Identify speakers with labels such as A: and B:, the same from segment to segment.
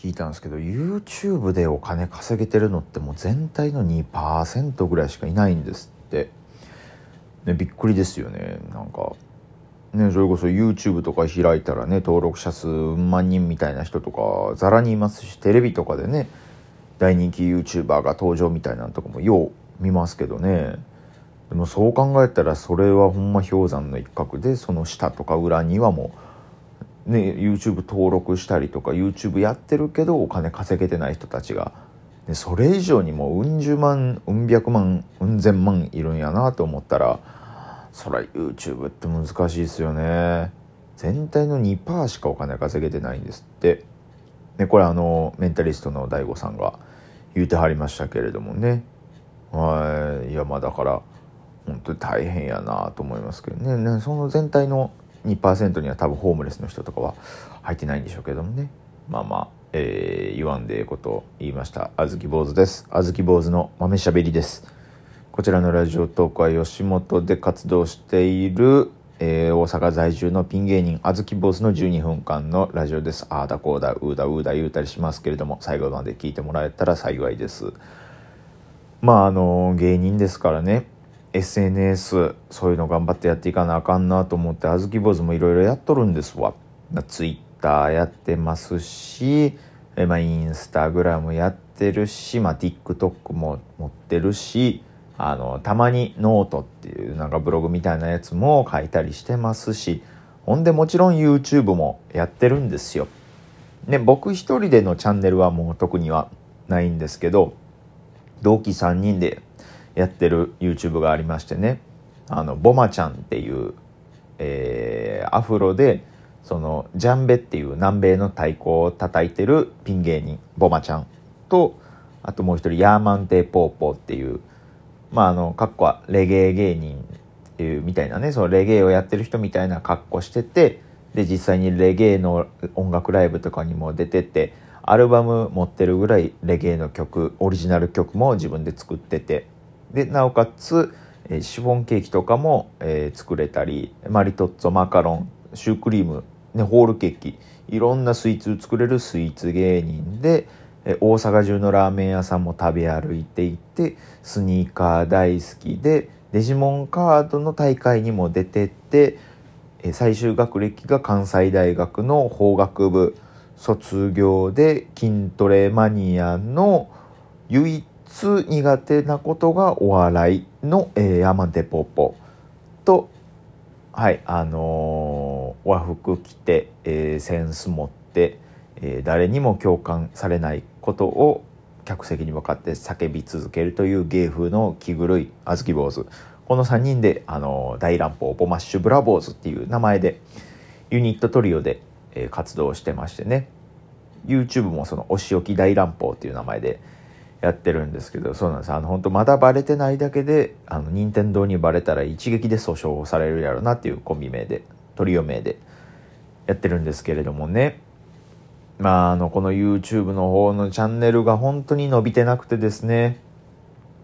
A: 聞いたんですけど YouTube でお金稼げてるのってもう全体の2%ぐらいしかいないんですって、ね、びっくりですよね。なんかねそれこそ YouTube とか開いたらね登録者数万人みたいな人とかざらにいますしテレビとかでね大人気 YouTuber が登場みたいなのとかもよう見ますけどね。でもそう考えたらそれはほんま氷山の一角でその下とか裏にはもうね、YouTube 登録したりとか YouTube やってるけどお金稼げてない人たちが、ね、それ以上にもううん十万うん百万うん千万いるんやなと思ったらそら YouTube って難しいですよね。全体の2%しかお金稼げてないんですって。ねこれあのメンタリストの DAIGO さんが言うてはりましたけれどもね。はい。いやまあだから本当に大変やなと思いますけどね。ねその全体の2%には多分ホームレスの人とかは入ってないんでしょうけどもね。まあまあ、えー、言わんでええことを言いました。あずき坊主です。あずき坊主の豆しゃべりです。こちらのラジオトークは吉本で活動している、えー、大阪在住のピン芸人あずき坊主の12分間のラジオです。ああだこうだうーだうーだ言うたりしますけれども最後まで聞いてもらえたら幸いです。まああの芸人ですからね。SNS そういうの頑張ってやっていかなあかんなと思ってあずき坊主もいろいろやっとるんですわ。ツイッターやってますし、えまあ、 Instagram やってるし、まあ、TikTok も持ってるしあのたまにノートっていうなんかブログみたいなやつも書いたりしてますしほんでもちろん YouTube もやってるんですよ。ね、僕一人でのチャンネルはもう特にはないんですけど同期3人でやってる YouTube がありましてね。あのボマちゃんっていう、えー、アフロでそのジャンベっていう南米の太鼓を叩いてるピン芸人ボマちゃんとあともう一人ヤーマンテーポーポーっていうまああのかっこはレゲエ芸人っていうみたいなねそのレゲエをやってる人みたいな格好しててで実際にレゲエの音楽ライブとかにも出ててアルバム持ってるぐらいレゲエの曲オリジナル曲も自分で作ってて。でなおかつ、え、シフォンケーキとかも、えー、作れたりマリトッツォマカロンシュークリーム、ね、ホールケーキいろんなスイーツ作れるスイーツ芸人で、えー、大阪中のラーメン屋さんも食べ歩いていてスニーカー大好きでデジモンカードの大会にも出てって最終学歴が関西大学の法学部卒業で筋トレマニアの唯一つ苦手なことがお笑いの、えー、ヤマンテポポ。とはいあのー、和服着て、えー、センス持って、えー、誰にも共感されないことを客席に向かって叫び続けるという芸風の気狂いあずき坊主。この3人で、あの大乱暴ボマッシュブラボーズっていう名前でユニットトリオで、え活動してましてね。YouTube もそのお仕置き大乱暴っていう名前でやってるんですけどそうなんです。あの本当まだバレてないだけであの任天堂にバレたら一撃で訴訟をされるやろなっていうコンビ名でトリオ名でやってるんですけれどもね。まああのこの YouTube の方のチャンネルが本当に伸びてなくてですね。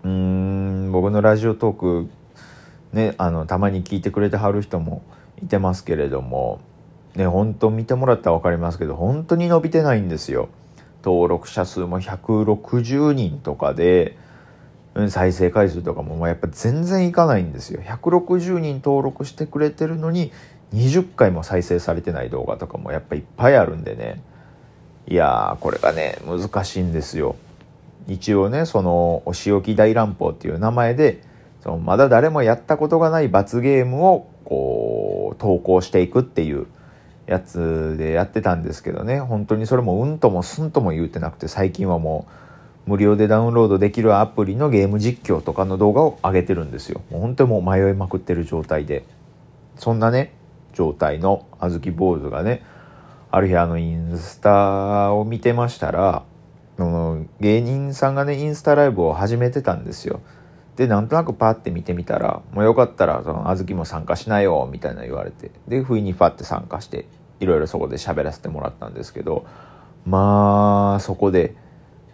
A: うーん僕のラジオトークねあのたまに聞いてくれてはる人もいてますけれどもね本当見てもらったら分かりますけど本当に伸びてないんですよ。登録者数も160人とかで、再生回数とかもやっぱ全然いかないんですよ。160人登録してくれてるのに20回も再生されてない動画とかもやっぱいっぱいあるんでね。いやー、これがね、難しいんですよ。一応ね、その、お仕置き大乱暴っていう名前で、そのまだ誰もやったことがない罰ゲームを、こう、投稿していくっていうやつでやってたんですけどね。本当にそれもうんともすんとも言うてなくて最近はもう無料でダウンロードできるアプリのゲーム実況とかの動画を上げてるんですよ。もう本当にもう迷いまくってる状態で。そんなね状態のあずき坊主がねある日あのインスタを見てましたらの芸人さんがねインスタライブを始めてたんですよ。でなんとなくパッて見てみたらもうよかったらその小豆も参加しなよみたいな言われて。で不意にパッて参加していろいろそこで喋らせてもらったんですけどまあそこで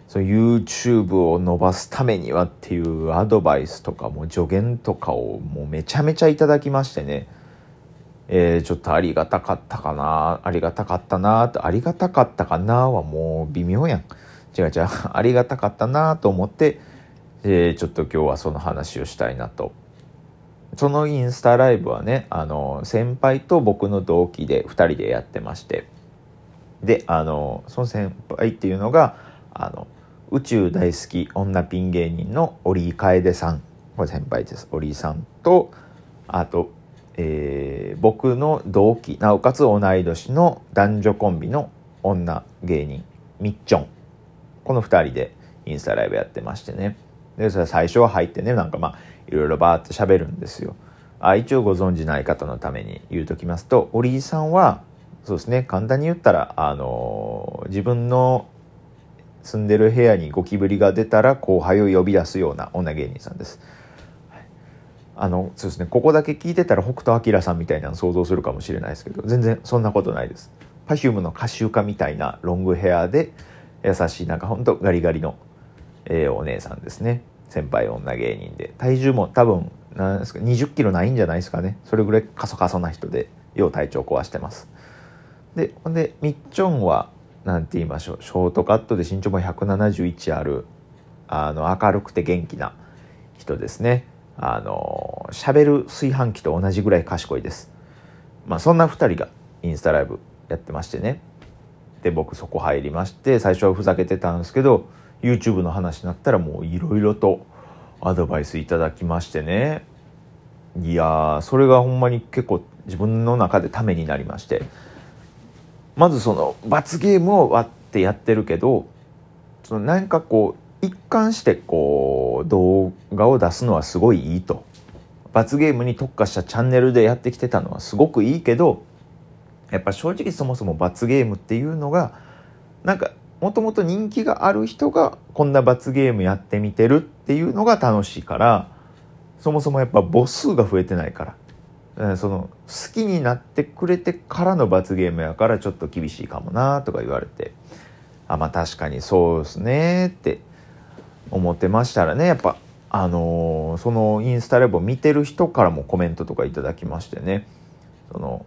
A: その YouTube を伸ばすためにはっていうアドバイスとかも助言とかをもうめちゃめちゃいただきましてね。えー、ちょっとありがたかったかなありがたかったなとありがたかったかなはもう微妙やん。違う違うありがたかったなと思って、えー、ちょっと今日はその話をしたいなと。そのインスタライブはねあの先輩と僕の同期で2人でやってまして。であのその先輩っていうのがあの宇宙大好き女ピン芸人の折井楓さん。これ先輩です。折井さんとあと、えー、僕の同期なおかつ同い年の男女コンビの女芸人みっちょん。この2人でインスタライブやってましてね。でそれ最初は入ってねなんかまあいろいろバーって喋るんですよあ一応ご存じない方のために言うときますと折井さんはそうですね簡単に言ったらあの自分の住んでる部屋にゴキブリが出たら後輩を呼び出すような女芸人さんです。あのそうですねここだけ聞いてたら北斗晶さんみたいなの想像するかもしれないですけど全然そんなことないです。Perfume の歌集家みたいなロングヘアで優しいなんかほんとガリガリの、えー、お姉さんですね。先輩女芸人で。体重も多分なんですか20キロないんじゃないですかね。それぐらいカソカソな人でよう体調壊してます。でほんでみっちょんは何て言いましょう。ショートカットで身長も171あるあの明るくて元気な人ですね。あの喋る炊飯器と同じぐらい賢いです。まあそんな2人がインスタライブやってましてね。で僕そこ入りまして最初はふざけてたんですけど YouTube の話になったらもういろいろとアドバイスいただきましてね。いやそれがほんまに結構自分の中でためになりまして。まずその罰ゲームを割ってやってるけどそのなんかこう一貫してこう動画を出すのはすごいいいと。罰ゲームに特化したチャンネルでやってきてたのはすごくいいけどやっぱ正直そもそも罰ゲームっていうのがなんかもともと人気がある人がこんな罰ゲームやってみてるっていうのが楽しいからそもそもやっぱ母数が増えてないから。うんその好きになってくれてからの罰ゲームやからちょっと厳しいかもなとか言われて。あまあ確かにそうですねって思ってましたらね。やっぱあのー、そのインスタライブを見てる人からもコメントとかいただきましてね。その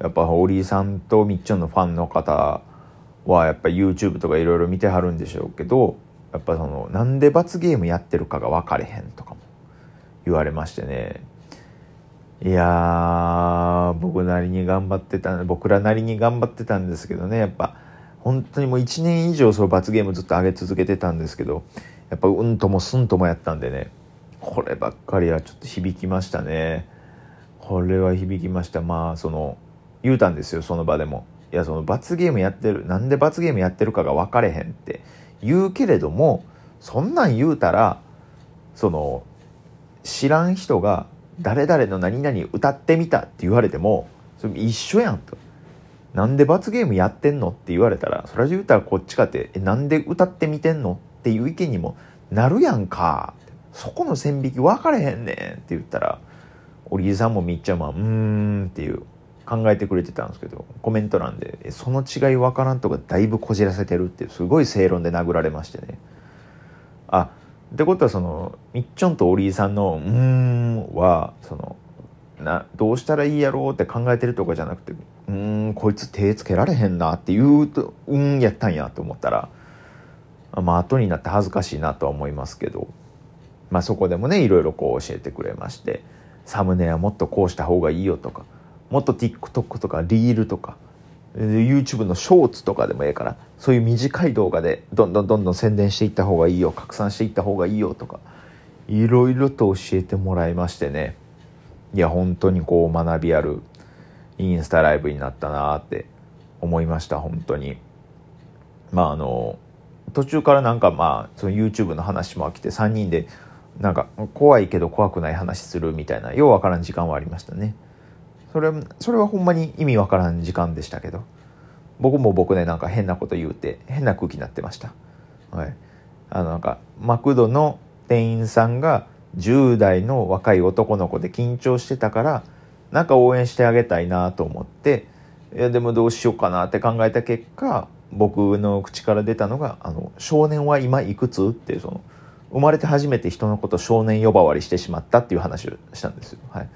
A: やっぱ堀井さんとみっちょんのファンの方はやっぱ YouTube とかいろいろ見てはるんでしょうけどやっぱそのなんで罰ゲームやってるかが分かれへんとかも言われましてね。いや僕なりに頑張ってた僕らなりに頑張ってたんですけどね。やっぱ本当にもう1年以上その罰ゲームずっと上げ続けてたんですけどやっぱうんともすんともやったんでね。こればっかりはちょっと響きましたね。これは響きました。まあその言うたんですよその場でも。いやその罰ゲームやってるなんで罰ゲームやってるかが分かれへんって言うけれどもそんなん言うたらその知らん人が誰々の何々歌ってみたって言われてもそれ一緒やんと。なんで罰ゲームやってんのって言われたらそれは言うたらこっちかってえなんで歌ってみてんのっていう意見にもなるやんかそこの線引き分かれへんねんって言ったらおりさんもみっちゃんもうーんっていう考えてくれてたんですけどコメント欄でその違い分からんとかだいぶこじらせてるってすごい正論で殴られましてね。あってことはそのみっちょんとおりいさんの「うん」はそのなどうしたらいいやろうって考えてるとかじゃなくて「うんこいつ手つけられへんな」って言うと「うん」やったんやと思ったらまあ後になって恥ずかしいなとは思いますけど、まあ、そこでもねいろいろこう教えてくれましてサムネはもっとこうした方がいいよとかもっと TikTok とかリールとか YouTube のショーツとかでもええからそういう短い動画でどんどんどんどん宣伝していった方がいいよ拡散していった方がいいよとかいろいろと教えてもらいましてね。いや本当にこう学びあるインスタライブになったなって思いました本当に。まああの途中からなんかまあその YouTube の話も飽きて3人でなんか怖いけど怖くない話するみたいなようわからん時間はありましたね。それそれはほんまに意味わからん時間でしたけど僕も僕でなんか変なこと言うて変な空気になってました。はい、あのなんかマクドの店員さんが10代の若い男の子で緊張してたからなんか応援してあげたいなと思っていやでもどうしようかなって考えた結果僕の口から出たのが「あの少年は今いくつ?」っていうその生まれて初めて人のこと少年呼ばわりしてしまったっていう話をしたんですよ。はい、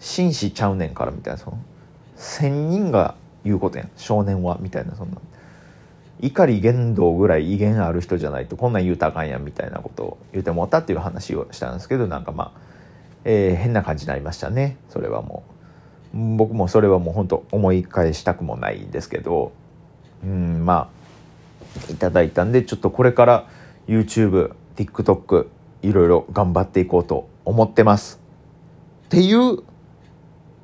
A: 紳士ちゃうねんからみたいなその千人が言うことやん少年はみたいなそんな。怒り言動ぐらい威厳ある人じゃないとこんなん言うたかんやんみたいなことを言うてもったっていう話をしたんですけどなんかまあ、えー、変な感じになりましたね。それはもう。僕もそれはもう本当思い返したくもないんですけどうんまあいただいたんでちょっとこれから YouTubeTikTok いろいろ頑張っていこうと思ってます。っていう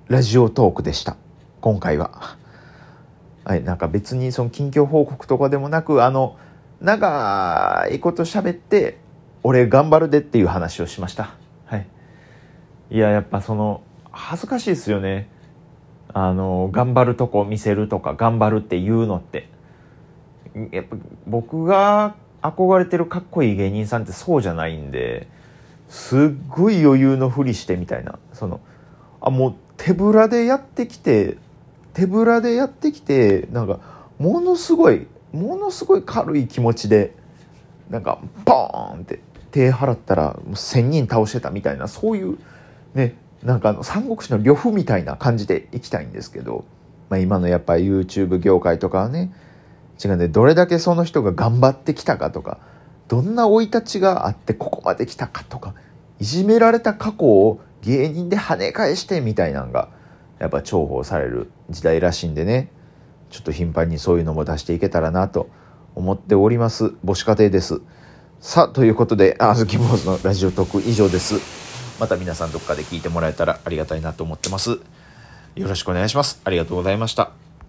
A: ラジオトークでした。今回は。はい、なんか別にその近況報告とかでもなくあの長いこと喋って俺頑張るでっていう話をしました。はい。いややっぱその恥ずかしいですよね。あの頑張るとこ見せるとか頑張るっていうのって。やっぱ僕が憧れてるかっこいい芸人さんってそうじゃないんですっごい余裕のふりしてみたいな。そのあもう手ぶらでやってきて手ぶらでやってきてなんかものすごいものすごい軽い気持ちでなんかポーンって手払ったらもう1,000人倒してたみたいなそういうねなんかあの三国志の呂布みたいな感じでいきたいんですけど、まあ、今のやっぱ YouTube 業界とかはね違うんでどれだけその人が頑張ってきたかとかどんな生い立ちがあってここまで来たかとかいじめられた過去を芸人で跳ね返してみたいなんがやっぱ重宝される時代らしいんでね。ちょっと頻繁にそういうのも出していけたらなと思っております。母子家庭です。さあということであずき坊主のラジオトーク以上です。また皆さんどっかで聞いてもらえたらありがたいなと思ってます。よろしくお願いします。ありがとうございました。